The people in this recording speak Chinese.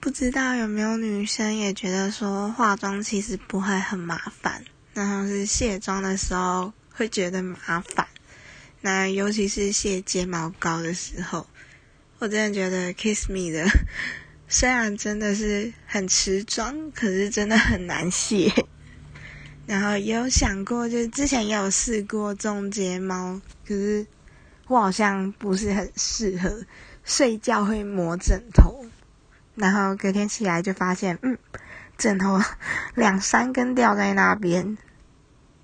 不知道有没有女生也觉得说化妆其实不会很麻烦，然后是卸妆的时候会觉得麻烦。那尤其是卸睫毛膏的时候，我真的觉得 Kiss Me 的 虽然真的是很持妆，可是真的很难卸。然后也有想过，就是之前也有试过种睫毛，可是我好像不是很适合，睡觉会磨枕头，然后隔天起来就发现，嗯，枕头 两三根掉在那边，